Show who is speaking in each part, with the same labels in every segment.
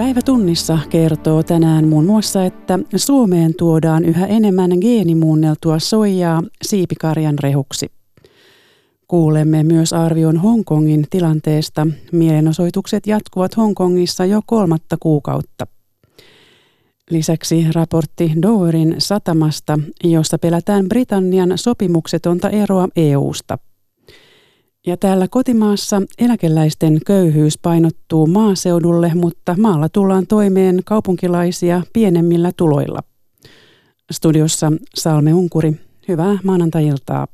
Speaker 1: Päivä tunnissa kertoo tänään muun muassa, että Suomeen tuodaan yhä enemmän geenimuunneltua soijaa siipikarjan rehuksi. Kuulemme myös arvion Hongkongin tilanteesta. Mielenosoitukset jatkuvat Hongkongissa jo kolmatta kuukautta. Lisäksi raportti Doverin satamasta, jossa pelätään Britannian sopimuksetonta eroa EUsta. Ja täällä kotimaassa eläkeläisten köyhyys painottuu maaseudulle, mutta maalla tullaan toimeen kaupunkilaisia pienemmillä tuloilla. Studiossa Salme Unkuri. Hyvää maanantai-iltaa.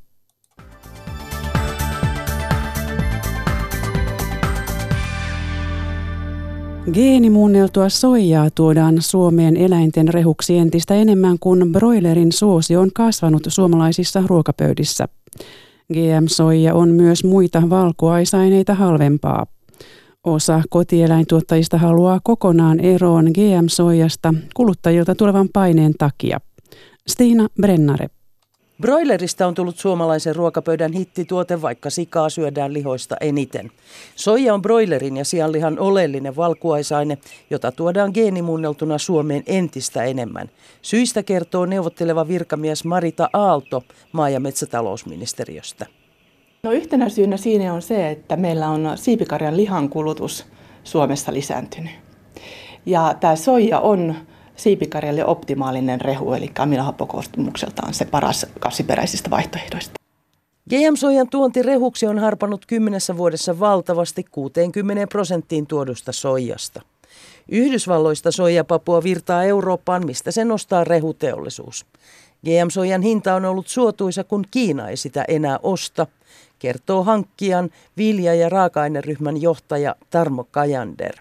Speaker 1: Geenimuunneltua soijaa tuodaan Suomeen eläinten rehuksi entistä enemmän kuin broilerin suosi on kasvanut suomalaisissa ruokapöydissä. GM-soija on myös muita valkuaisaineita halvempaa. Osa kotieläintuottajista haluaa kokonaan eroon GM-soijasta kuluttajilta tulevan paineen takia. Stiina Brennare.
Speaker 2: Broilerista on tullut suomalaisen ruokapöydän hittituote, vaikka sikaa syödään lihoista eniten. Soija on broilerin ja sianlihan oleellinen valkuaisaine, jota tuodaan geenimuunneltuna Suomeen entistä enemmän. Syistä kertoo neuvotteleva virkamies Marita Aalto maa- ja metsätalousministeriöstä.
Speaker 3: No yhtenä syynä siinä on se, että meillä on siipikarjan lihan kulutus Suomessa lisääntynyt. Ja tämä soija on siipikarjalle optimaalinen rehu, eli aminohappokoostumukseltaan se paras kasviperäisistä vaihtoehdoista.
Speaker 2: GM-soijan tuonti rehuksi on harpannut kymmenessä vuodessa valtavasti 60 prosenttiin tuodusta soijasta. Yhdysvalloista soijapapua virtaa Eurooppaan, mistä se nostaa rehuteollisuus. GM-soijan hinta on ollut suotuisa, kun Kiina ei sitä enää osta, kertoo hankkijan vilja- ja raaka-aineryhmän johtaja Tarmo Kajander.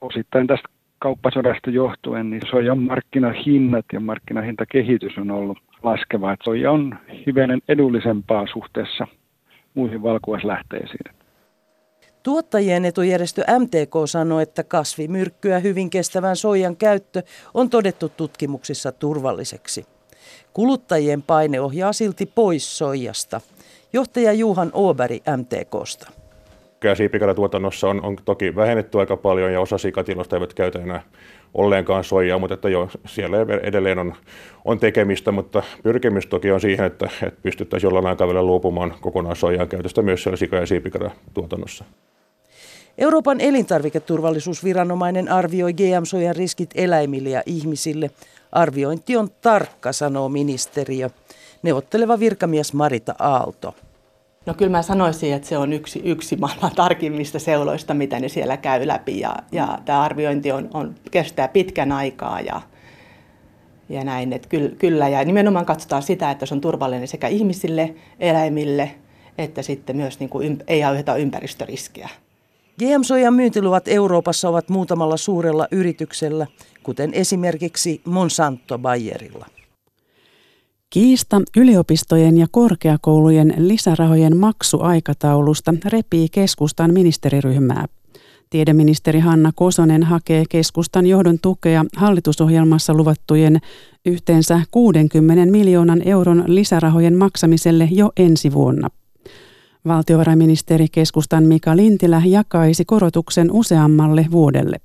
Speaker 4: Osittain tästä kauppasodasta johtuen, niin soijan markkinahinnat ja markkinahintakehitys on ollut laskeva. Että soija on hivenen edullisempaa suhteessa muihin valkuaislähteisiin.
Speaker 2: Tuottajien etujärjestö MTK sanoi, että kasvimyrkkyä hyvin kestävän soijan käyttö on todettu tutkimuksissa turvalliseksi. Kuluttajien paine ohjaa silti pois soijasta. Johtaja Juhan Ooberi MTKsta
Speaker 5: siipikarjatuotannossa on, on toki vähennetty aika paljon ja osa sikatiloista eivät käytä enää olleenkaan soijaa, mutta että jo, siellä edelleen on, on tekemistä, mutta pyrkimys toki on siihen, että, että pystyttäisiin jollain aikavälillä luopumaan kokonaan soijan käytöstä myös siellä sika- ja siipikarjatuotannossa.
Speaker 2: Euroopan elintarviketurvallisuusviranomainen arvioi GM-sojan riskit eläimille ja ihmisille. Arviointi on tarkka, sanoo ministeriö. Neuvotteleva virkamies Marita Aalto.
Speaker 3: No kyllä mä sanoisin, että se on yksi, yksi maailman tarkimmista seuloista, mitä ne siellä käy läpi. Ja, ja tämä arviointi on, on, kestää pitkän aikaa ja, ja näin. Että kyllä, kyllä, ja nimenomaan katsotaan sitä, että se on turvallinen sekä ihmisille, eläimille, että sitten myös niin kuin, ei aiheuta ympäristöriskiä.
Speaker 2: GM-sojan myyntiluvat Euroopassa ovat muutamalla suurella yrityksellä, kuten esimerkiksi Monsanto Bayerilla.
Speaker 1: Kiista yliopistojen ja korkeakoulujen lisärahojen maksuaikataulusta repii keskustan ministeriryhmää. Tiedeministeri Hanna Kosonen hakee keskustan johdon tukea hallitusohjelmassa luvattujen yhteensä 60 miljoonan euron lisärahojen maksamiselle jo ensi vuonna. Valtiovarainministeri keskustan Mika Lintilä jakaisi korotuksen useammalle vuodelle.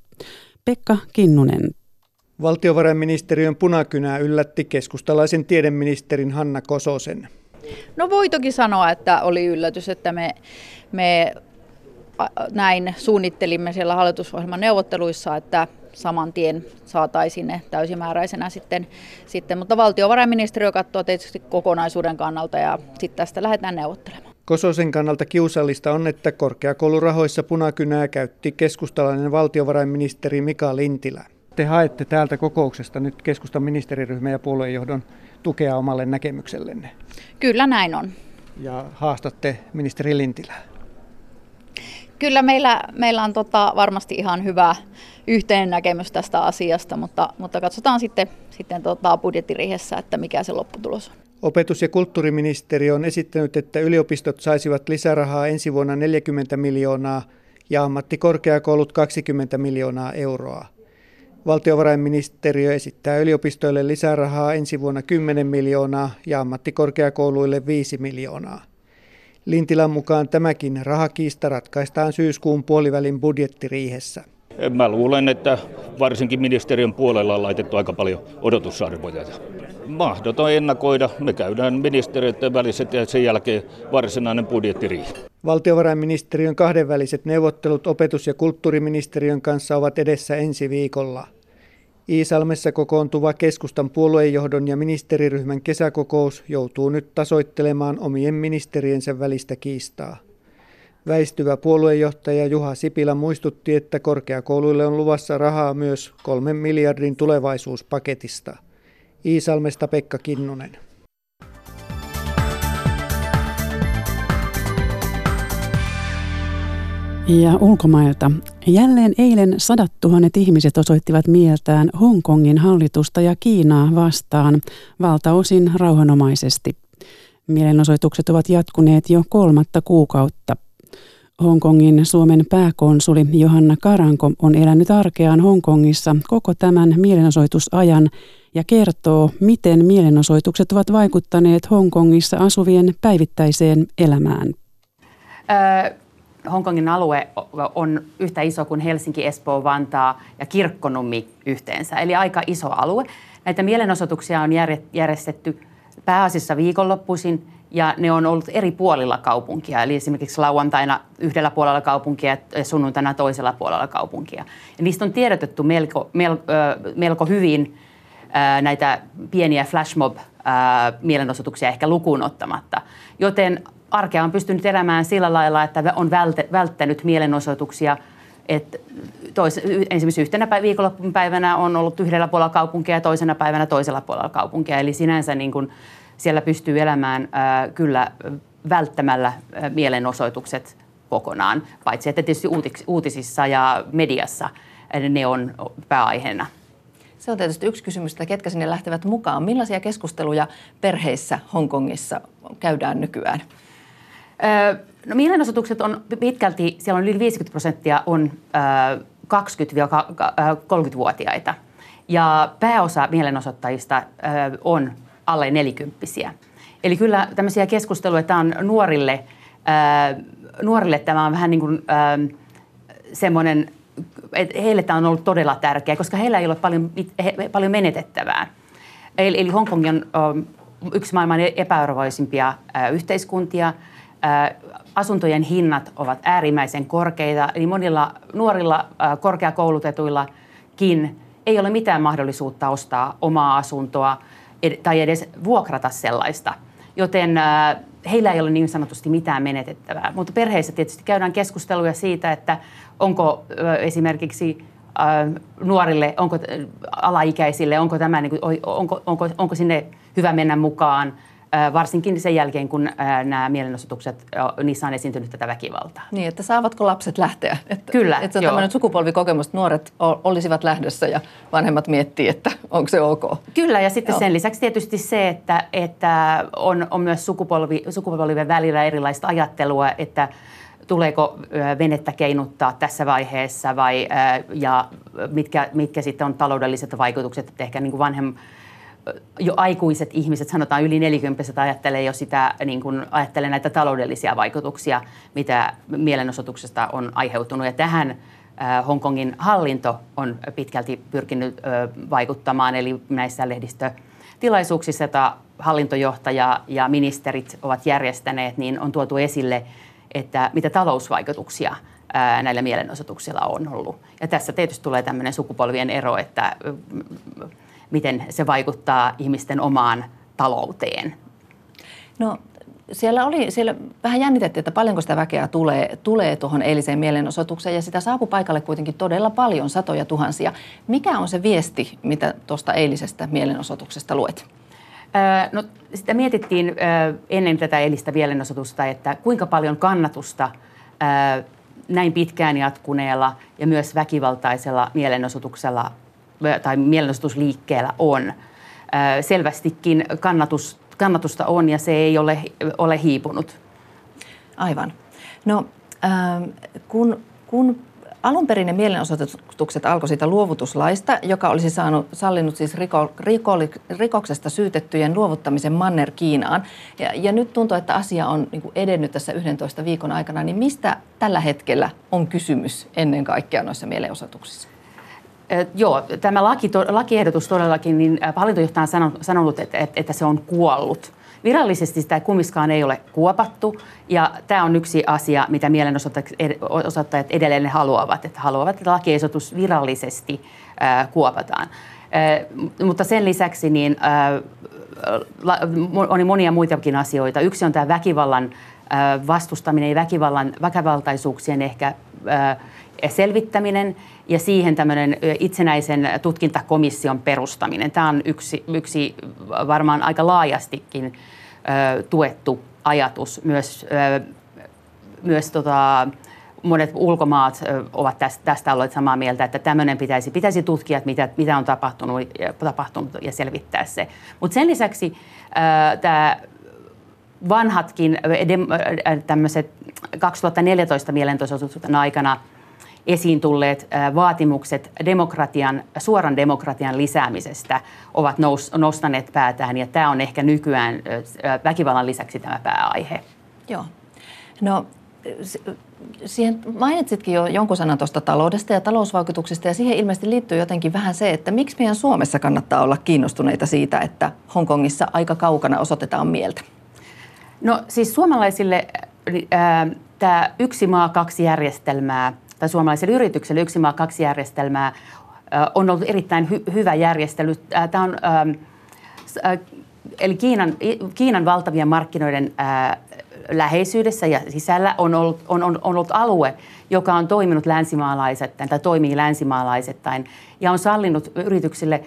Speaker 1: Pekka Kinnunen.
Speaker 6: Valtiovarainministeriön punakynää yllätti keskustalaisen tiedeministerin Hanna Kososen.
Speaker 7: No voi toki sanoa, että oli yllätys, että me, me näin suunnittelimme siellä hallitusohjelman neuvotteluissa, että saman tien saataisiin ne täysimääräisenä sitten, sitten. mutta valtiovarainministeriö katsoo tietysti kokonaisuuden kannalta ja sitten tästä lähdetään neuvottelemaan.
Speaker 6: Kososen kannalta kiusallista on, että korkeakoulurahoissa punakynää käytti keskustalainen valtiovarainministeri Mika Lintilä. Te haette täältä kokouksesta nyt keskustan ministeriryhmä ja puoluejohdon tukea omalle näkemyksellenne.
Speaker 7: Kyllä näin on.
Speaker 6: Ja haastatte ministeri Lintilää.
Speaker 7: Kyllä meillä, meillä on tota varmasti ihan hyvä yhteinen näkemys tästä asiasta, mutta, mutta katsotaan sitten, sitten tota budjettiriihessä, että mikä se lopputulos on.
Speaker 6: Opetus- ja kulttuuriministeri on esittänyt, että yliopistot saisivat lisärahaa ensi vuonna 40 miljoonaa ja ammattikorkeakoulut 20 miljoonaa euroa. Valtiovarainministeriö esittää yliopistoille lisärahaa ensi vuonna 10 miljoonaa ja ammattikorkeakouluille 5 miljoonaa. Lintilän mukaan tämäkin rahakiista ratkaistaan syyskuun puolivälin budjettiriihessä.
Speaker 8: Mä luulen, että varsinkin ministeriön puolella on laitettu aika paljon odotusarvoja. Mahdoton ennakoida. Me käydään ministeriöiden väliset ja sen jälkeen varsinainen budjettiriihi.
Speaker 6: Valtiovarainministeriön kahdenväliset neuvottelut opetus- ja kulttuuriministeriön kanssa ovat edessä ensi viikolla. Iisalmessa kokoontuva keskustan puoluejohdon ja ministeriryhmän kesäkokous joutuu nyt tasoittelemaan omien ministeriensä välistä kiistaa. Väistyvä puoluejohtaja Juha Sipilä muistutti, että korkeakouluille on luvassa rahaa myös kolmen miljardin tulevaisuuspaketista. Iisalmesta Pekka Kinnunen.
Speaker 1: Ja ulkomailta. Jälleen eilen sadat tuhannet ihmiset osoittivat mieltään Hongkongin hallitusta ja Kiinaa vastaan, valtaosin rauhanomaisesti. Mielenosoitukset ovat jatkuneet jo kolmatta kuukautta. Hongkongin Suomen pääkonsuli Johanna Karanko on elänyt arkeaan Hongkongissa koko tämän mielenosoitusajan ja kertoo, miten mielenosoitukset ovat vaikuttaneet Hongkongissa asuvien päivittäiseen elämään.
Speaker 9: Hongkongin alue on yhtä iso kuin Helsinki, Espoo, Vantaa ja Kirkkonummi yhteensä, eli aika iso alue. Näitä mielenosoituksia on järjestetty pääasiassa viikonloppuisin ja ne on ollut eri puolilla kaupunkia. Eli esimerkiksi lauantaina yhdellä puolella kaupunkia ja sunnuntaina toisella puolella kaupunkia. Ja niistä on tiedotettu melko, mel, melko hyvin näitä pieniä flashmob-mielenosoituksia ehkä lukuun ottamatta. Joten arkea on pystynyt elämään sillä lailla, että on välttänyt mielenosoituksia – että tois, esimerkiksi yhtenä viikonloppupäivänä on ollut yhdellä puolella kaupunkia ja toisena päivänä toisella puolella kaupunkia. Eli sinänsä niin kuin siellä pystyy elämään ää, kyllä välttämällä mielenosoitukset kokonaan, paitsi että tietysti uutisissa ja mediassa ne on pääaiheena.
Speaker 10: Se on tietysti yksi kysymys, että ketkä sinne lähtevät mukaan. Millaisia keskusteluja perheissä Hongkongissa käydään nykyään?
Speaker 9: No mielenosoitukset on pitkälti, siellä on yli 50 prosenttia on 20-30-vuotiaita. Ja pääosa mielenosoittajista on alle nelikymppisiä. Eli kyllä tämmöisiä keskusteluja, tämä on nuorille, nuorille tämä on vähän niin kuin semmoinen, että heille tämä on ollut todella tärkeää, koska heillä ei ole paljon, paljon menetettävää. Eli, eli Hongkong on yksi maailman epäarvoisimpia yhteiskuntia – asuntojen hinnat ovat äärimmäisen korkeita, eli monilla nuorilla korkeakoulutetuillakin ei ole mitään mahdollisuutta ostaa omaa asuntoa tai edes vuokrata sellaista. Joten heillä ei ole niin sanotusti mitään menetettävää. Mutta perheissä tietysti käydään keskusteluja siitä, että onko esimerkiksi nuorille, onko alaikäisille, onko, tämä, niin onko, onko, onko sinne hyvä mennä mukaan – varsinkin sen jälkeen, kun nämä mielenosoitukset, niissä on esiintynyt tätä väkivaltaa.
Speaker 10: Niin, että saavatko lapset lähteä? Että,
Speaker 9: Kyllä,
Speaker 10: Että se on tämmöinen sukupolvikokemus, että nuoret olisivat lähdössä ja vanhemmat miettii, että onko se ok.
Speaker 9: Kyllä, ja sitten joo. sen lisäksi tietysti se, että, että on, on myös sukupolvi, sukupolvien välillä erilaista ajattelua, että tuleeko venettä keinuttaa tässä vaiheessa vai, ja mitkä, mitkä sitten on taloudelliset vaikutukset, että ehkä niin kuin vanhem, jo aikuiset ihmiset, sanotaan yli 40 ajattelee jo sitä, niin kuin ajattelee näitä taloudellisia vaikutuksia, mitä mielenosoituksesta on aiheutunut. Ja tähän Hongkongin hallinto on pitkälti pyrkinyt vaikuttamaan, eli näissä lehdistötilaisuuksissa, joita hallintojohtaja ja ministerit ovat järjestäneet, niin on tuotu esille, että mitä talousvaikutuksia näillä mielenosoituksilla on ollut. Ja tässä tietysti tulee tämmöinen sukupolvien ero, että miten se vaikuttaa ihmisten omaan talouteen.
Speaker 10: No siellä oli, siellä vähän jännitettiin, että paljonko sitä väkeä tulee, tulee tuohon eiliseen mielenosoitukseen ja sitä saapui paikalle kuitenkin todella paljon, satoja tuhansia. Mikä on se viesti, mitä tuosta eilisestä mielenosoituksesta luet?
Speaker 9: No, sitä mietittiin ennen tätä eilistä mielenosoitusta, että kuinka paljon kannatusta näin pitkään jatkuneella ja myös väkivaltaisella mielenosoituksella tai mielenosoitusliikkeellä on. Selvästikin kannatus, kannatusta on ja se ei ole, ole hiipunut.
Speaker 10: Aivan. No, ähm, kun, kun Alun perin ne mielenosoitukset alkoi siitä luovutuslaista, joka olisi saanut, sallinut siis riko, riko, rikoksesta syytettyjen luovuttamisen Manner Kiinaan. Ja, ja nyt tuntuu, että asia on niin kuin edennyt tässä 11 viikon aikana. Niin mistä tällä hetkellä on kysymys ennen kaikkea noissa mielenosoituksissa?
Speaker 9: Joo, tämä laki, lakiehdotus todellakin, niin hallintojohtaja on sanonut, että, että se on kuollut. Virallisesti sitä kummiskaan ei ole kuopattu ja tämä on yksi asia, mitä mielenosoittajat edelleen haluavat, että haluavat, että lakiesitys virallisesti kuopataan. Mutta sen lisäksi niin, on monia muitakin asioita. Yksi on tämä väkivallan vastustaminen ja väkivallan, väkivaltaisuuksien ehkä selvittäminen ja siihen tämmöinen itsenäisen tutkintakomission perustaminen. Tämä on yksi, yksi varmaan aika laajastikin ö, tuettu ajatus. Myös, ö, myös tota, monet ulkomaat ovat tästä, tästä olleet samaa mieltä, että tämmöinen pitäisi, pitäisi tutkia, että mitä, mitä on tapahtunut, tapahtunut ja selvittää se. Mutta sen lisäksi tämä vanhatkin tämmöiset 2014 mielentoisuuden aikana – esiin tulleet vaatimukset demokratian, suoran demokratian lisäämisestä ovat nous, nostaneet päätään ja tämä on ehkä nykyään väkivallan lisäksi tämä pääaihe.
Speaker 10: Joo. No siihen mainitsitkin jo jonkun sanan tuosta taloudesta ja talousvaikutuksista ja siihen ilmeisesti liittyy jotenkin vähän se, että miksi meidän Suomessa kannattaa olla kiinnostuneita siitä, että Hongkongissa aika kaukana osoitetaan mieltä?
Speaker 9: No siis suomalaisille äh, tämä yksi maa, kaksi järjestelmää – tai suomalaiselle yritykselle yksi maa kaksi järjestelmää on ollut erittäin hy- hyvä järjestely. Tämä on, eli Kiinan, Kiinan valtavien markkinoiden äh, läheisyydessä ja sisällä on ollut, on, on, on ollut alue, joka on toiminut länsimaalaisettain tai toimii länsimaalaisettain ja on sallinut yrityksille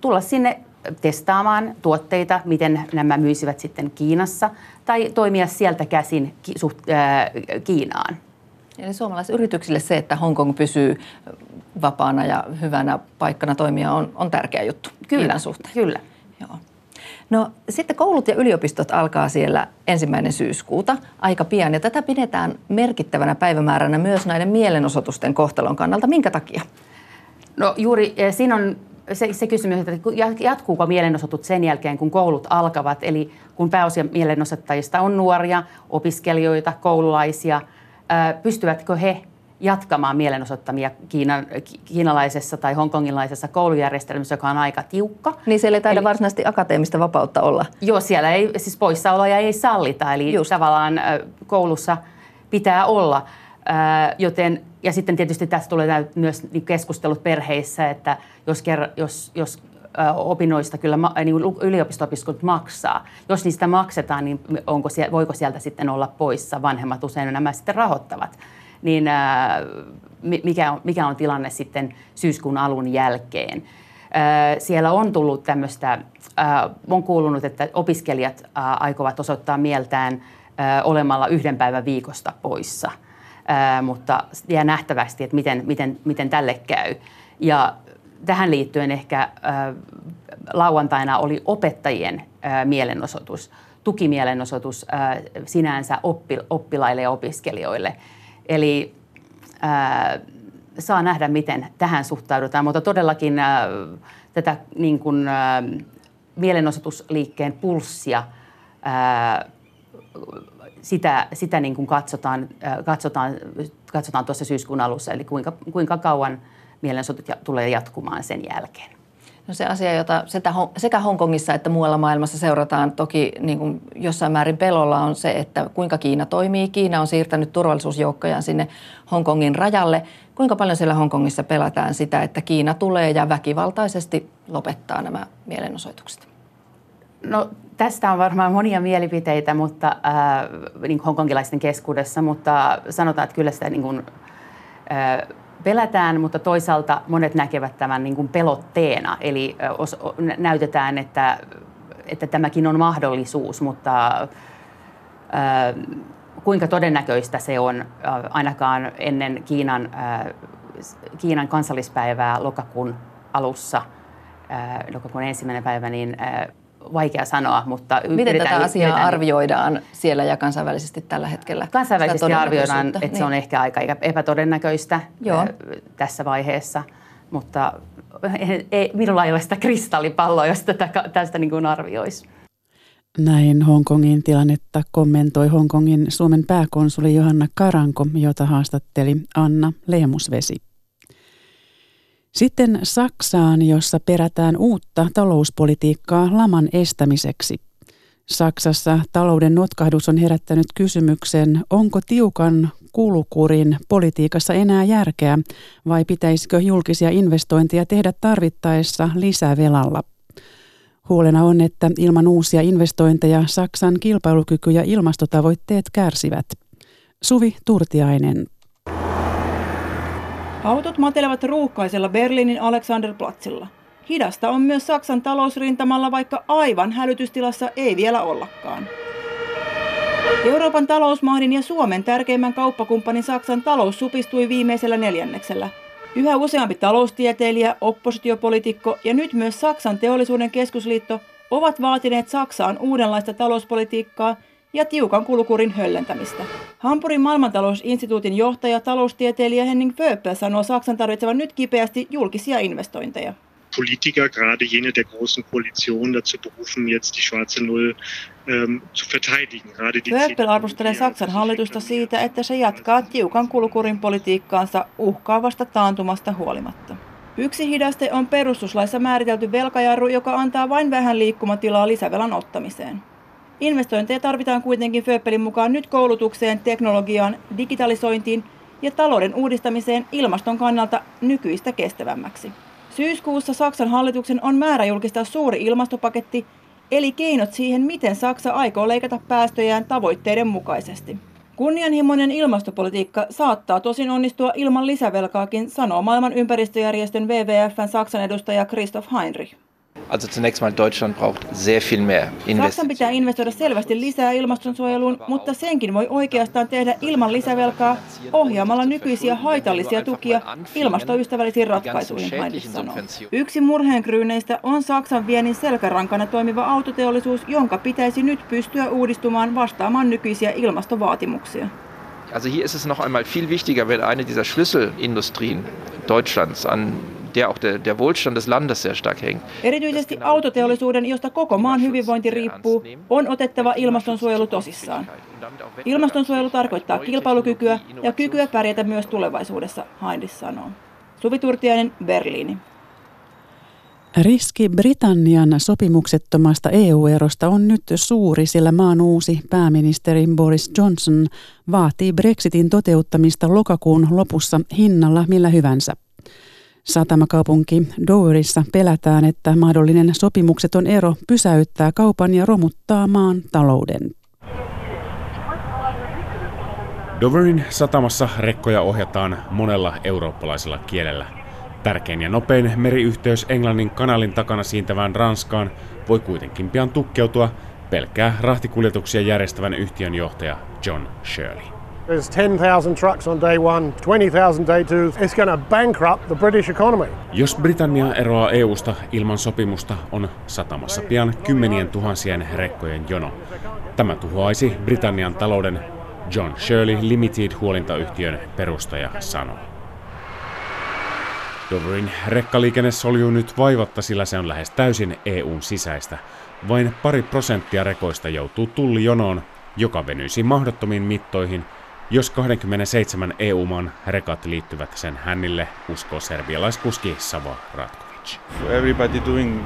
Speaker 9: tulla sinne testaamaan tuotteita, miten nämä myisivät sitten Kiinassa tai toimia sieltä käsin ki, suht, Kiinaan.
Speaker 10: Eli suomalaisyrityksille se, että Hongkong pysyy vapaana ja hyvänä paikkana toimia on, on tärkeä juttu
Speaker 9: kyllä, Kiinan suhteen. Kyllä.
Speaker 10: Joo. No sitten koulut ja yliopistot alkaa siellä ensimmäinen syyskuuta aika pian ja tätä pidetään merkittävänä päivämääränä myös näiden mielenosoitusten kohtalon kannalta. Minkä takia?
Speaker 9: No juuri eh, siinä on se, se kysymys, että jatkuuko mielenosoitut sen jälkeen, kun koulut alkavat, eli kun pääosia mielenosoittajista on nuoria, opiskelijoita, koululaisia – pystyvätkö he jatkamaan mielenosoittamia Kiinan, kiinalaisessa tai hongkongilaisessa koulujärjestelmässä, joka on aika tiukka.
Speaker 10: Niin siellä ei taida eli, varsinaisesti akateemista vapautta olla.
Speaker 9: Joo, siellä ei, siis poissaoloja ei sallita, eli Just. tavallaan koulussa pitää olla. Joten, ja sitten tietysti tässä tulee myös niin keskustelut perheissä, että jos, ker, jos, jos opinnoista kyllä niin yliopisto-opiskelut maksaa. Jos niistä maksetaan, niin onko, voiko sieltä sitten olla poissa? Vanhemmat usein nämä sitten rahoittavat. Niin mikä on, mikä on tilanne sitten syyskuun alun jälkeen? Siellä on tullut tämmöistä, on kuulunut, että opiskelijat aikovat osoittaa mieltään olemalla yhden päivän viikosta poissa. Mutta jää nähtävästi, että miten, miten, miten tälle käy. Ja tähän liittyen ehkä lauantaina oli opettajien mielenosoitus, tukimielenosoitus sinänsä oppi, oppilaille ja opiskelijoille. Eli saa nähdä, miten tähän suhtaudutaan, mutta todellakin tätä niin kuin, mielenosoitusliikkeen pulssia sitä, sitä niin kuin katsotaan, katsotaan, katsotaan tuossa syyskuun alussa, eli kuinka, kuinka kauan – mielenosoitus tulee jatkumaan sen jälkeen.
Speaker 10: No se asia, jota sekä Hongkongissa että muualla maailmassa seurataan toki niin kuin jossain määrin pelolla on se, että kuinka Kiina toimii. Kiina on siirtänyt turvallisuusjoukkojaan sinne Hongkongin rajalle. Kuinka paljon siellä Hongkongissa pelätään sitä, että Kiina tulee ja väkivaltaisesti lopettaa nämä mielenosoitukset?
Speaker 9: No tästä on varmaan monia mielipiteitä mutta, äh, niin hongkongilaisten keskuudessa, mutta sanotaan, että kyllä sitä niin kuin, äh, pelätään, mutta toisaalta monet näkevät tämän niin kuin pelotteena. Eli os, näytetään, että, että tämäkin on mahdollisuus, mutta kuinka todennäköistä se on äh, ainakaan ennen Kiinan, Kiinan kansallispäivää lokakuun alussa, lokakuun ensimmäinen päivä, niin vaikea sanoa, mutta
Speaker 10: Miten tätä asiaa yritän, arvioidaan siellä ja kansainvälisesti tällä hetkellä?
Speaker 9: Kansainvälisesti arvioidaan, että niin. se on niin. ehkä aika epätodennäköistä Joo. tässä vaiheessa, mutta ei, minulla ei ole sitä kristallipalloa, jos tätä, tästä niin kuin arvioisi.
Speaker 1: Näin Hongkongin tilannetta kommentoi Hongkongin Suomen pääkonsuli Johanna Karanko, jota haastatteli Anna Leemusvesi. Sitten Saksaan, jossa perätään uutta talouspolitiikkaa laman estämiseksi. Saksassa talouden notkahdus on herättänyt kysymyksen, onko tiukan kulukurin politiikassa enää järkeä vai pitäisikö julkisia investointeja tehdä tarvittaessa lisävelalla. Huolena on, että ilman uusia investointeja Saksan kilpailukyky ja ilmastotavoitteet kärsivät. Suvi Turtiainen.
Speaker 11: Autot matelevat ruuhkaisella Berliinin Alexanderplatzilla. Hidasta on myös Saksan talousrintamalla, vaikka aivan hälytystilassa ei vielä ollakaan. Euroopan talousmahdin ja Suomen tärkeimmän kauppakumppanin Saksan talous supistui viimeisellä neljänneksellä. Yhä useampi taloustieteilijä, oppositiopolitiikko ja nyt myös Saksan teollisuuden keskusliitto ovat vaatineet Saksaan uudenlaista talouspolitiikkaa ja tiukan kulukurin höllentämistä. Hampurin maailmantalousinstituutin johtaja taloustieteilijä Henning Wöpel sanoo Saksan tarvitsevan nyt kipeästi julkisia investointeja.
Speaker 12: Politiker, gerade jene der großen Koalition, dazu berufen, jetzt die schwarze Null ähm, zu verteidigen.
Speaker 11: Wöpel arvostelee Saksan hallitusta siitä, että se jatkaa tiukan kulukurin politiikkaansa uhkaavasta taantumasta huolimatta. Yksi hidaste on perustuslaissa määritelty velkajarru, joka antaa vain vähän liikkumatilaa lisävelan ottamiseen. Investointeja tarvitaan kuitenkin Föppelin mukaan nyt koulutukseen, teknologiaan, digitalisointiin ja talouden uudistamiseen ilmaston kannalta nykyistä kestävämmäksi. Syyskuussa Saksan hallituksen on määrä julkistaa suuri ilmastopaketti, eli keinot siihen, miten Saksa aikoo leikata päästöjään tavoitteiden mukaisesti. Kunnianhimoinen ilmastopolitiikka saattaa tosin onnistua ilman lisävelkaakin, sanoo maailman ympäristöjärjestön WWFn Saksan edustaja Christoph Heinrich.
Speaker 13: Also zunächst mal Deutschland braucht sehr viel mehr
Speaker 11: Saksan pitää investoida selvästi lisää ilmastonsuojeluun, mutta senkin voi oikeastaan tehdä ilman lisävelkaa ohjaamalla nykyisiä haitallisia tukia ilmastoystävällisiin ratkaisuihin, Heinrich sanoo. Yksi murheenkryyneistä on Saksan viennin selkärankana toimiva autoteollisuus, jonka pitäisi nyt pystyä uudistumaan vastaamaan nykyisiä ilmastovaatimuksia.
Speaker 13: Also hier ist es noch einmal viel wichtiger, wenn eine dieser Schlüsselindustrien Deutschlands an der auch der, der Wohlstand des Landes sehr stark hängt.
Speaker 11: Erityisesti autoteollisuuden, josta koko maan hyvinvointi riippuu, on otettava ilmastonsuojelu tosissaan. Ilmastonsuojelu tarkoittaa kilpailukykyä ja kykyä pärjätä myös tulevaisuudessa, Heinrich sanoo. Suvi Turtiainen, Berliini.
Speaker 1: Riski Britannian sopimuksettomasta EU-erosta on nyt suuri, sillä maan uusi pääministeri Boris Johnson vaatii Brexitin toteuttamista lokakuun lopussa hinnalla millä hyvänsä. Satamakaupunki Doverissa pelätään, että mahdollinen sopimukseton ero pysäyttää kaupan ja romuttaa maan talouden.
Speaker 14: Doverin satamassa rekkoja ohjataan monella eurooppalaisella kielellä. Tärkein ja nopein meriyhteys Englannin kanalin takana siintävään Ranskaan voi kuitenkin pian tukkeutua, pelkkää rahtikuljetuksia järjestävän yhtiön johtaja John Shirley.
Speaker 15: There's 10,000 trucks on day one, 20,000 day two. It's going to bankrupt the British economy.
Speaker 14: Jos Britannia eroaa EUsta ilman sopimusta, on satamassa pian kymmenien tuhansien rekkojen jono. Tämä tuhoaisi Britannian talouden, John Shirley Limited huolintayhtiön perustaja sanoo. Doverin rekkaliikenne soljuu nyt vaivatta, sillä se on lähes täysin EUn sisäistä. Vain pari prosenttia rekoista joutuu tullijonoon, joka venyisi mahdottomiin mittoihin – jos 27 EU-maan rekat liittyvät sen hännille, uskoo serbialaiskuski Savo Ratkovic.
Speaker 16: Everybody doing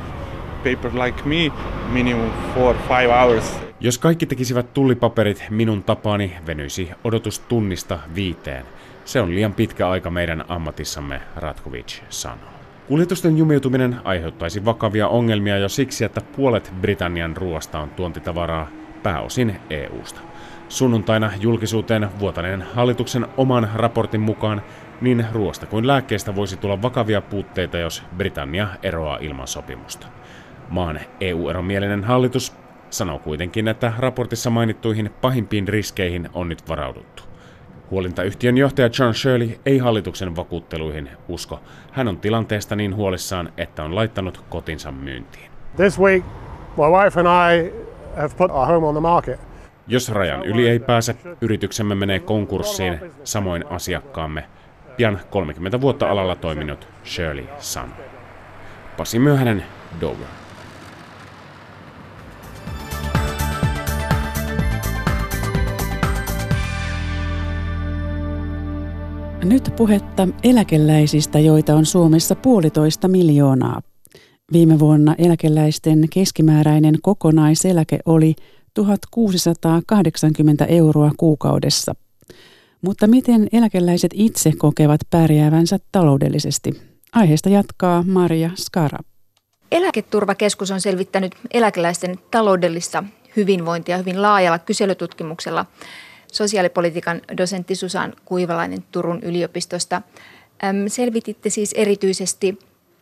Speaker 16: paper like me, minimum four, five hours.
Speaker 14: Jos kaikki tekisivät tullipaperit minun tapaani, venyisi odotus tunnista viiteen. Se on liian pitkä aika meidän ammatissamme, Ratkovic sanoo. Kuljetusten jumiutuminen aiheuttaisi vakavia ongelmia jo siksi, että puolet Britannian ruoasta on tuontitavaraa, pääosin EUsta. Sunnuntaina julkisuuteen vuotaneen hallituksen oman raportin mukaan niin ruoasta kuin lääkkeestä voisi tulla vakavia puutteita, jos Britannia eroaa ilman sopimusta. Maan EU-eromielinen hallitus sanoo kuitenkin, että raportissa mainittuihin pahimpiin riskeihin on nyt varauduttu. Huolintayhtiön johtaja John Shirley ei hallituksen vakuutteluihin usko. Hän on tilanteesta niin huolissaan, että on laittanut kotinsa myyntiin.
Speaker 15: This week My wife and I have put our home on the market.
Speaker 14: Jos rajan yli ei pääse, yrityksemme menee konkurssiin, samoin asiakkaamme. Pian 30 vuotta alalla toiminut Shirley sanoi. Pasi Myöhänen, Dover.
Speaker 1: Nyt puhetta eläkeläisistä, joita on Suomessa puolitoista miljoonaa. Viime vuonna eläkeläisten keskimääräinen kokonaiseläke oli 1680 euroa kuukaudessa. Mutta miten eläkeläiset itse kokevat pärjäävänsä taloudellisesti? Aiheesta jatkaa Maria Skara.
Speaker 17: Eläketurvakeskus on selvittänyt eläkeläisten taloudellista hyvinvointia hyvin laajalla kyselytutkimuksella. Sosiaalipolitiikan dosentti Susan Kuivalainen Turun yliopistosta. Selvititte siis erityisesti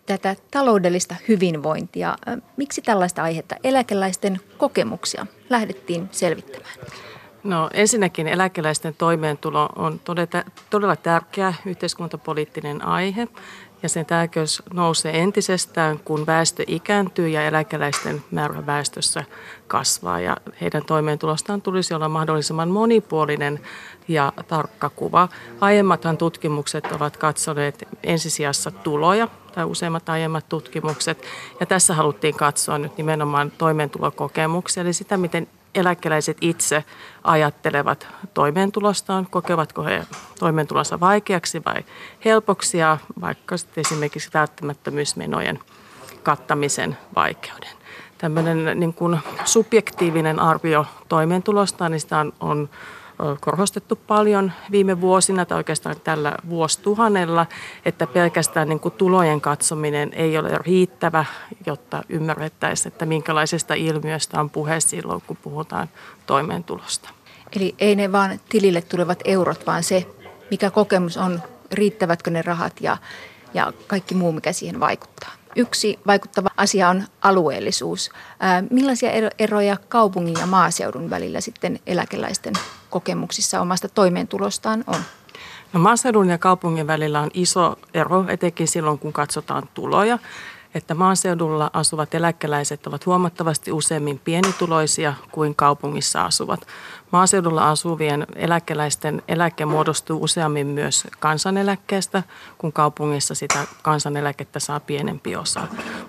Speaker 17: tätä taloudellista hyvinvointia. Miksi tällaista aihetta eläkeläisten kokemuksia lähdettiin selvittämään?
Speaker 18: No ensinnäkin eläkeläisten toimeentulo on todella tärkeä yhteiskuntapoliittinen aihe ja sen tärkeys nousee entisestään, kun väestö ikääntyy ja eläkeläisten määrä väestössä kasvaa. Ja heidän toimeentulostaan tulisi olla mahdollisimman monipuolinen ja tarkka kuva. Aiemmathan tutkimukset ovat katsoneet ensisijassa tuloja, tai useimmat aiemmat tutkimukset. Ja tässä haluttiin katsoa nyt nimenomaan toimeentulokokemuksia, eli sitä, miten eläkeläiset itse ajattelevat toimeentulostaan, kokevatko he toimeentulonsa vaikeaksi vai helpoksi ja vaikka sitten esimerkiksi välttämättömyysmenojen kattamisen vaikeuden. Tämmöinen niin kuin subjektiivinen arvio toimeentulosta, niin sitä on, on korostettu paljon viime vuosina tai oikeastaan tällä vuosituhannella, että pelkästään niin kuin tulojen katsominen ei ole riittävä, jotta ymmärrettäisiin, että minkälaisesta ilmiöstä on puhe silloin, kun puhutaan toimeentulosta.
Speaker 17: Eli ei ne vaan tilille tulevat eurot, vaan se, mikä kokemus on, riittävätkö ne rahat ja, ja kaikki muu, mikä siihen vaikuttaa. Yksi vaikuttava asia on alueellisuus. Millaisia eroja kaupungin ja maaseudun välillä sitten eläkeläisten kokemuksissa omasta toimeentulostaan on?
Speaker 18: No maaseudun ja kaupungin välillä on iso ero, etenkin silloin kun katsotaan tuloja että maaseudulla asuvat eläkeläiset ovat huomattavasti useammin pienituloisia kuin kaupungissa asuvat. Maaseudulla asuvien eläkeläisten eläke muodostuu useammin myös kansaneläkkeestä, kun kaupungissa sitä kansaneläkettä saa pienempi osa.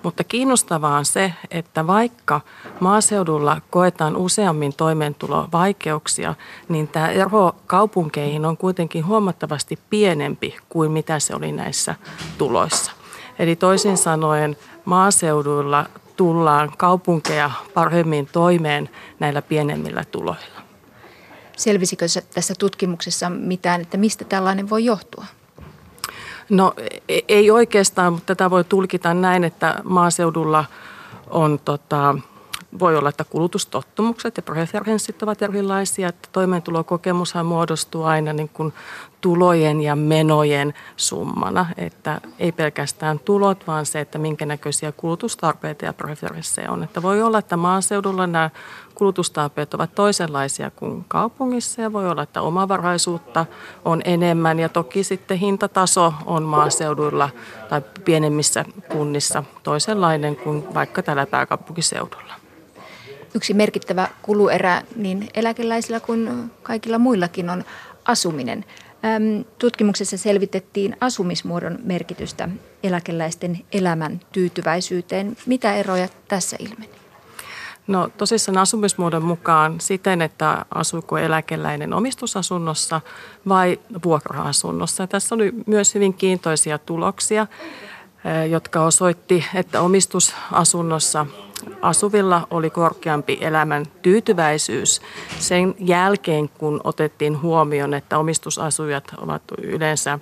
Speaker 18: Mutta kiinnostavaa on se, että vaikka maaseudulla koetaan useammin toimeentulovaikeuksia, niin tämä ero kaupunkeihin on kuitenkin huomattavasti pienempi kuin mitä se oli näissä tuloissa. Eli toisin sanoen maaseuduilla tullaan kaupunkeja paremmin toimeen näillä pienemmillä tuloilla.
Speaker 17: Selvisikö tässä tutkimuksessa mitään, että mistä tällainen voi johtua?
Speaker 18: No e-, ei oikeastaan, mutta tätä voi tulkita näin, että maaseudulla on tota, voi olla, että kulutustottumukset ja preferenssit ovat erilaisia. Että toimeentulokokemushan muodostuu aina niin kuin tulojen ja menojen summana. Että ei pelkästään tulot, vaan se, että minkä näköisiä kulutustarpeita ja preferenssejä on. Että voi olla, että maaseudulla nämä kulutustarpeet ovat toisenlaisia kuin kaupungissa ja voi olla, että omavaraisuutta on enemmän ja toki sitten hintataso on maaseudulla tai pienemmissä kunnissa toisenlainen kuin vaikka tällä pääkaupunkiseudulla
Speaker 17: yksi merkittävä kuluerä niin eläkeläisillä kuin kaikilla muillakin on asuminen. Tutkimuksessa selvitettiin asumismuodon merkitystä eläkeläisten elämän tyytyväisyyteen. Mitä eroja tässä ilmeni?
Speaker 18: No tosissaan asumismuodon mukaan siten, että asuuko eläkeläinen omistusasunnossa vai vuokra-asunnossa. Tässä oli myös hyvin kiintoisia tuloksia, jotka osoitti, että omistusasunnossa asuvilla oli korkeampi elämän tyytyväisyys sen jälkeen, kun otettiin huomioon, että omistusasujat ovat yleensä,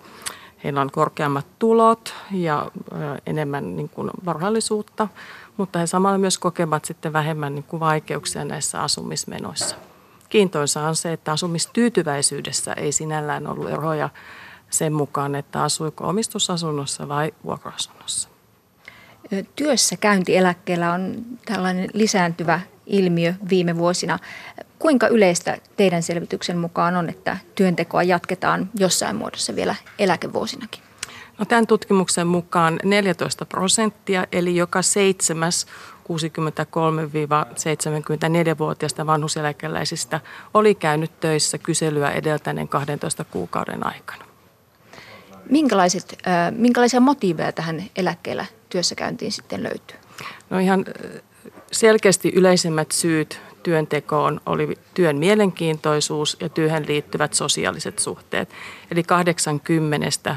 Speaker 18: heillä on korkeammat tulot ja enemmän niin kuin varallisuutta, mutta he samalla myös kokevat sitten vähemmän niin kuin vaikeuksia näissä asumismenoissa. Kiintoisa on se, että asumistyytyväisyydessä ei sinällään ollut eroja sen mukaan, että asuiko omistusasunnossa vai vuokra-asunnossa.
Speaker 17: Työssä käyntieläkkeellä on tällainen lisääntyvä ilmiö viime vuosina. Kuinka yleistä teidän selvityksen mukaan on, että työntekoa jatketaan jossain muodossa vielä eläkevuosinakin?
Speaker 18: No, tämän tutkimuksen mukaan 14 prosenttia, eli joka seitsemäs 63-74-vuotiaista vanhuseläkeläisistä oli käynyt töissä kyselyä edeltäneen 12 kuukauden aikana.
Speaker 17: Minkälaiset, minkälaisia motiiveja tähän eläkkeellä työssäkäyntiin sitten löytyy?
Speaker 18: No ihan selkeästi yleisimmät syyt työntekoon oli työn mielenkiintoisuus ja työhön liittyvät sosiaaliset suhteet. Eli 80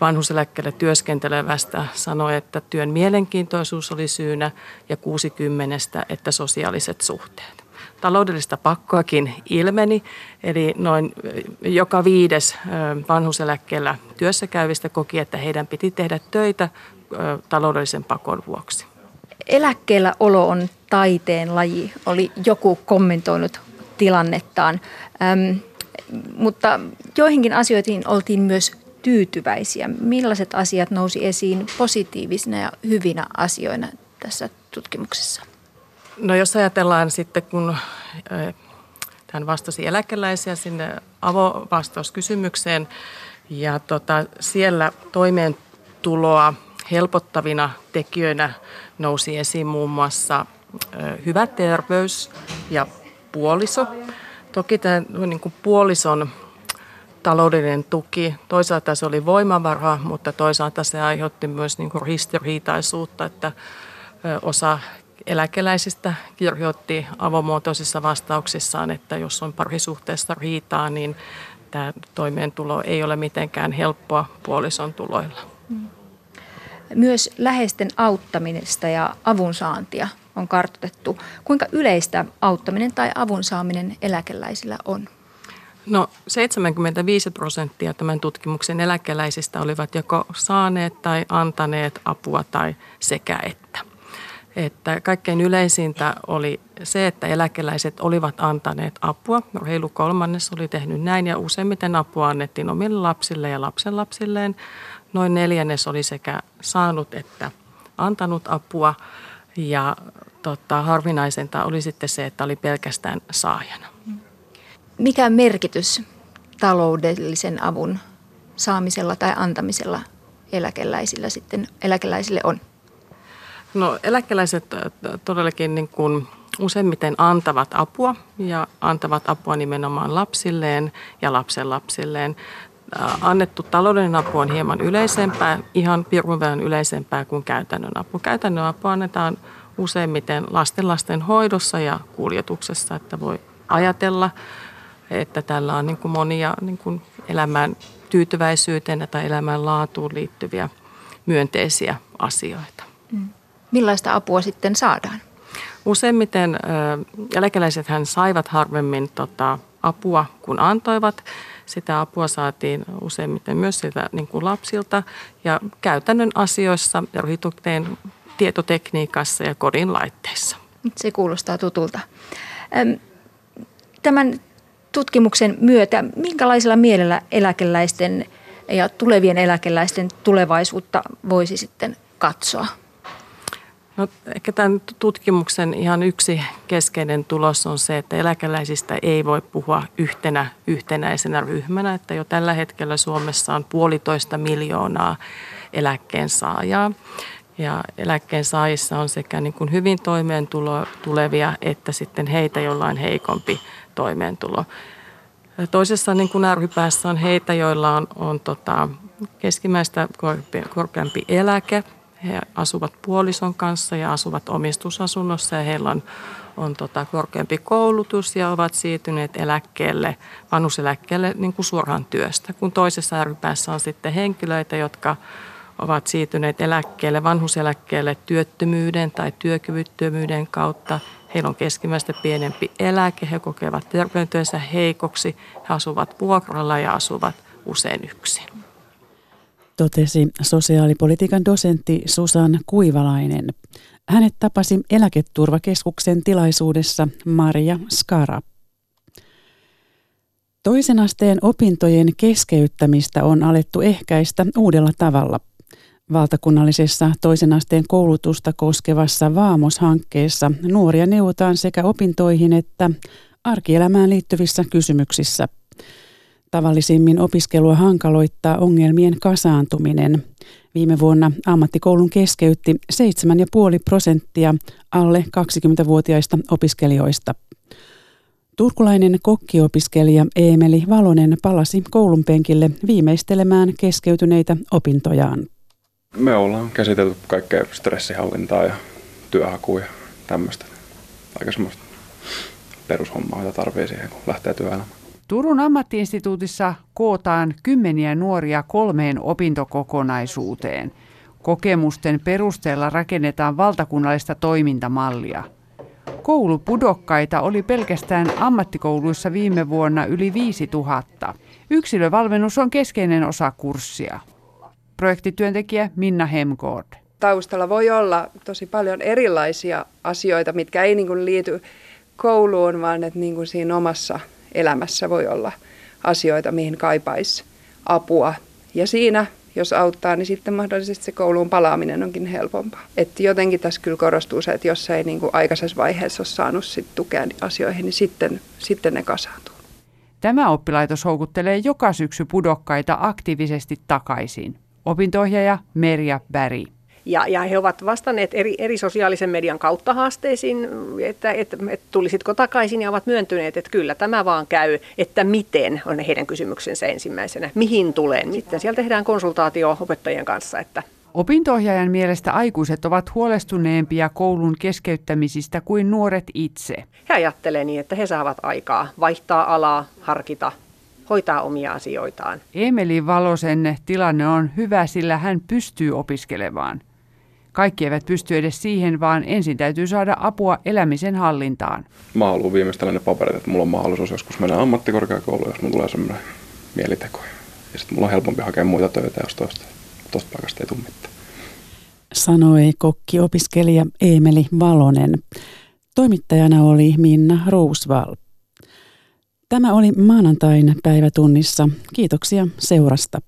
Speaker 18: vanhuseläkkeellä työskentelevästä sanoi, että työn mielenkiintoisuus oli syynä ja 60, että sosiaaliset suhteet. Taloudellista pakkoakin ilmeni, eli noin joka viides vanhuseläkkeellä työssä käyvistä koki, että heidän piti tehdä töitä taloudellisen pakon vuoksi.
Speaker 17: Eläkkeellä olo on taiteen laji, oli joku kommentoinut tilannettaan, ähm, mutta joihinkin asioihin oltiin myös tyytyväisiä. Millaiset asiat nousi esiin positiivisina ja hyvinä asioina tässä tutkimuksessa?
Speaker 18: No jos ajatellaan sitten, kun hän vastasi eläkeläisiä sinne avovastauskysymykseen ja tota, siellä toimeentuloa helpottavina tekijöinä nousi esiin muun muassa hyvä terveys ja puoliso. Toki tämä niin kuin puolison taloudellinen tuki, toisaalta se oli voimavara, mutta toisaalta se aiheutti myös niin kuin ristiriitaisuutta, että osa eläkeläisistä kirjoitti avomuotoisissa vastauksissaan, että jos on parisuhteessa riitaa, niin tämä toimeentulo ei ole mitenkään helppoa puolison tuloilla. Mm.
Speaker 17: Myös läheisten auttamista ja avunsaantia on kartoitettu. Kuinka yleistä auttaminen tai avun saaminen eläkeläisillä on?
Speaker 18: No 75 prosenttia tämän tutkimuksen eläkeläisistä olivat joko saaneet tai antaneet apua tai sekä että. Että kaikkein yleisintä oli se, että eläkeläiset olivat antaneet apua. Reilu kolmannes oli tehnyt näin ja useimmiten apua annettiin omille lapsille ja lapsenlapsilleen. Noin neljännes oli sekä saanut että antanut apua ja tota, harvinaisinta oli sitten se, että oli pelkästään saajana.
Speaker 17: Mikä merkitys taloudellisen avun saamisella tai antamisella eläkeläisillä sitten eläkeläisille on?
Speaker 18: No eläkeläiset todellakin niin kuin useimmiten antavat apua ja antavat apua nimenomaan lapsilleen ja lapsenlapsilleen. Annettu taloudellinen apu on hieman yleisempää, ihan pirun yleisempää kuin käytännön apu. Käytännön apu annetaan useimmiten lasten lasten hoidossa ja kuljetuksessa, että voi ajatella, että tällä on niin kuin monia niin kuin elämään tyytyväisyyteen tai elämän laatuun liittyviä myönteisiä asioita. Mm.
Speaker 17: Millaista apua sitten saadaan?
Speaker 18: Useimmiten eläkeläiset hän saivat harvemmin tota, apua, kun antoivat. Sitä apua saatiin useimmiten myös siltä niin kuin lapsilta ja käytännön asioissa ja tietotekniikassa ja kodin laitteissa.
Speaker 17: Se kuulostaa tutulta. Tämän tutkimuksen myötä, minkälaisella mielellä eläkeläisten ja tulevien eläkeläisten tulevaisuutta voisi sitten katsoa?
Speaker 18: No, ehkä tämän tutkimuksen ihan yksi keskeinen tulos on se, että eläkeläisistä ei voi puhua yhtenä yhtenäisenä ryhmänä, että jo tällä hetkellä Suomessa on puolitoista miljoonaa eläkkeensaajaa. Ja eläkkeensaajissa on sekä niin kuin hyvin toimeentulo tulevia että sitten heitä, joilla on heikompi toimeentulo. Toisessa niin kuin äärypäässä on heitä, joilla on, on tota, keskimmäistä korkeampi eläke. He asuvat puolison kanssa ja asuvat omistusasunnossa ja heillä on, on tota, korkeampi koulutus ja ovat siirtyneet eläkkeelle, vanhuseläkkeelle niin kuin suoraan työstä. Kun toisessa äärypäässä on sitten henkilöitä, jotka ovat siirtyneet eläkkeelle, vanhuseläkkeelle työttömyyden tai työkyvyttömyyden kautta. Heillä on keskimmäistä pienempi eläke, he kokevat terveytensä heikoksi, he asuvat vuokralla ja asuvat usein yksin.
Speaker 1: Totesi sosiaalipolitiikan dosentti Susan Kuivalainen. Hänet tapasi eläketurvakeskuksen tilaisuudessa Maria Skara. Toisen asteen opintojen keskeyttämistä on alettu ehkäistä uudella tavalla – Valtakunnallisessa toisen asteen koulutusta koskevassa Vaamos-hankkeessa nuoria neuvotaan sekä opintoihin että arkielämään liittyvissä kysymyksissä. Tavallisimmin opiskelua hankaloittaa ongelmien kasaantuminen. Viime vuonna ammattikoulun keskeytti 7,5 prosenttia alle 20-vuotiaista opiskelijoista. Turkulainen kokkiopiskelija Eemeli Valonen palasi koulun penkille viimeistelemään keskeytyneitä opintojaan.
Speaker 19: Me ollaan käsitelty kaikkea stressihallintaa ja työhakua ja tämmöistä. Aika semmoista perushommaa, jota tarvii siihen, kun lähtee työelämään.
Speaker 20: Turun ammattiinstituutissa kootaan kymmeniä nuoria kolmeen opintokokonaisuuteen. Kokemusten perusteella rakennetaan valtakunnallista toimintamallia. Koulupudokkaita oli pelkästään ammattikouluissa viime vuonna yli 5000. Yksilövalmennus on keskeinen osa kurssia. Projektityöntekijä Minna Hemgård.
Speaker 21: Taustalla voi olla tosi paljon erilaisia asioita, mitkä ei niin liity kouluun, vaan että niin siinä omassa elämässä voi olla asioita, mihin kaipaisi apua. Ja siinä, jos auttaa, niin sitten mahdollisesti se kouluun palaaminen onkin helpompaa. Että jotenkin tässä kyllä korostuu se, että jos ei niin kuin aikaisessa vaiheessa ole saanut sit tukea asioihin, niin sitten, sitten ne kasaantuu.
Speaker 20: Tämä oppilaitos houkuttelee joka syksy pudokkaita aktiivisesti takaisin. Opintoohjaaja Merja Bäri.
Speaker 22: Ja, ja he ovat vastanneet eri, eri sosiaalisen median kautta haasteisiin, että, että, että tulisitko takaisin ja ovat myöntyneet, että kyllä tämä vaan käy, että miten on heidän kysymyksensä ensimmäisenä, mihin tulen. Sitten siellä tehdään konsultaatio opettajien kanssa, että
Speaker 20: Opintoohjaajan mielestä aikuiset ovat huolestuneempia koulun keskeyttämisistä kuin nuoret itse.
Speaker 22: He ajattelevat niin, että he saavat aikaa vaihtaa alaa, harkita, hoitaa omia asioitaan.
Speaker 20: Emeli Valosen tilanne on hyvä, sillä hän pystyy opiskelemaan. Kaikki eivät pysty edes siihen, vaan ensin täytyy saada apua elämisen hallintaan.
Speaker 19: Mä haluan viimeistellä ne paperit, että mulla on mahdollisuus joskus mennä ammattikorkeakouluun, jos mulla tulee semmoinen mieliteko. Ja sitten mulla on helpompi hakea muita töitä, jos toista, tosta paikasta ei tule mitään.
Speaker 1: Sanoi kokkiopiskelija Emeli Valonen. Toimittajana oli Minna Roosval. Tämä oli maanantain päivätunnissa. Kiitoksia seurasta.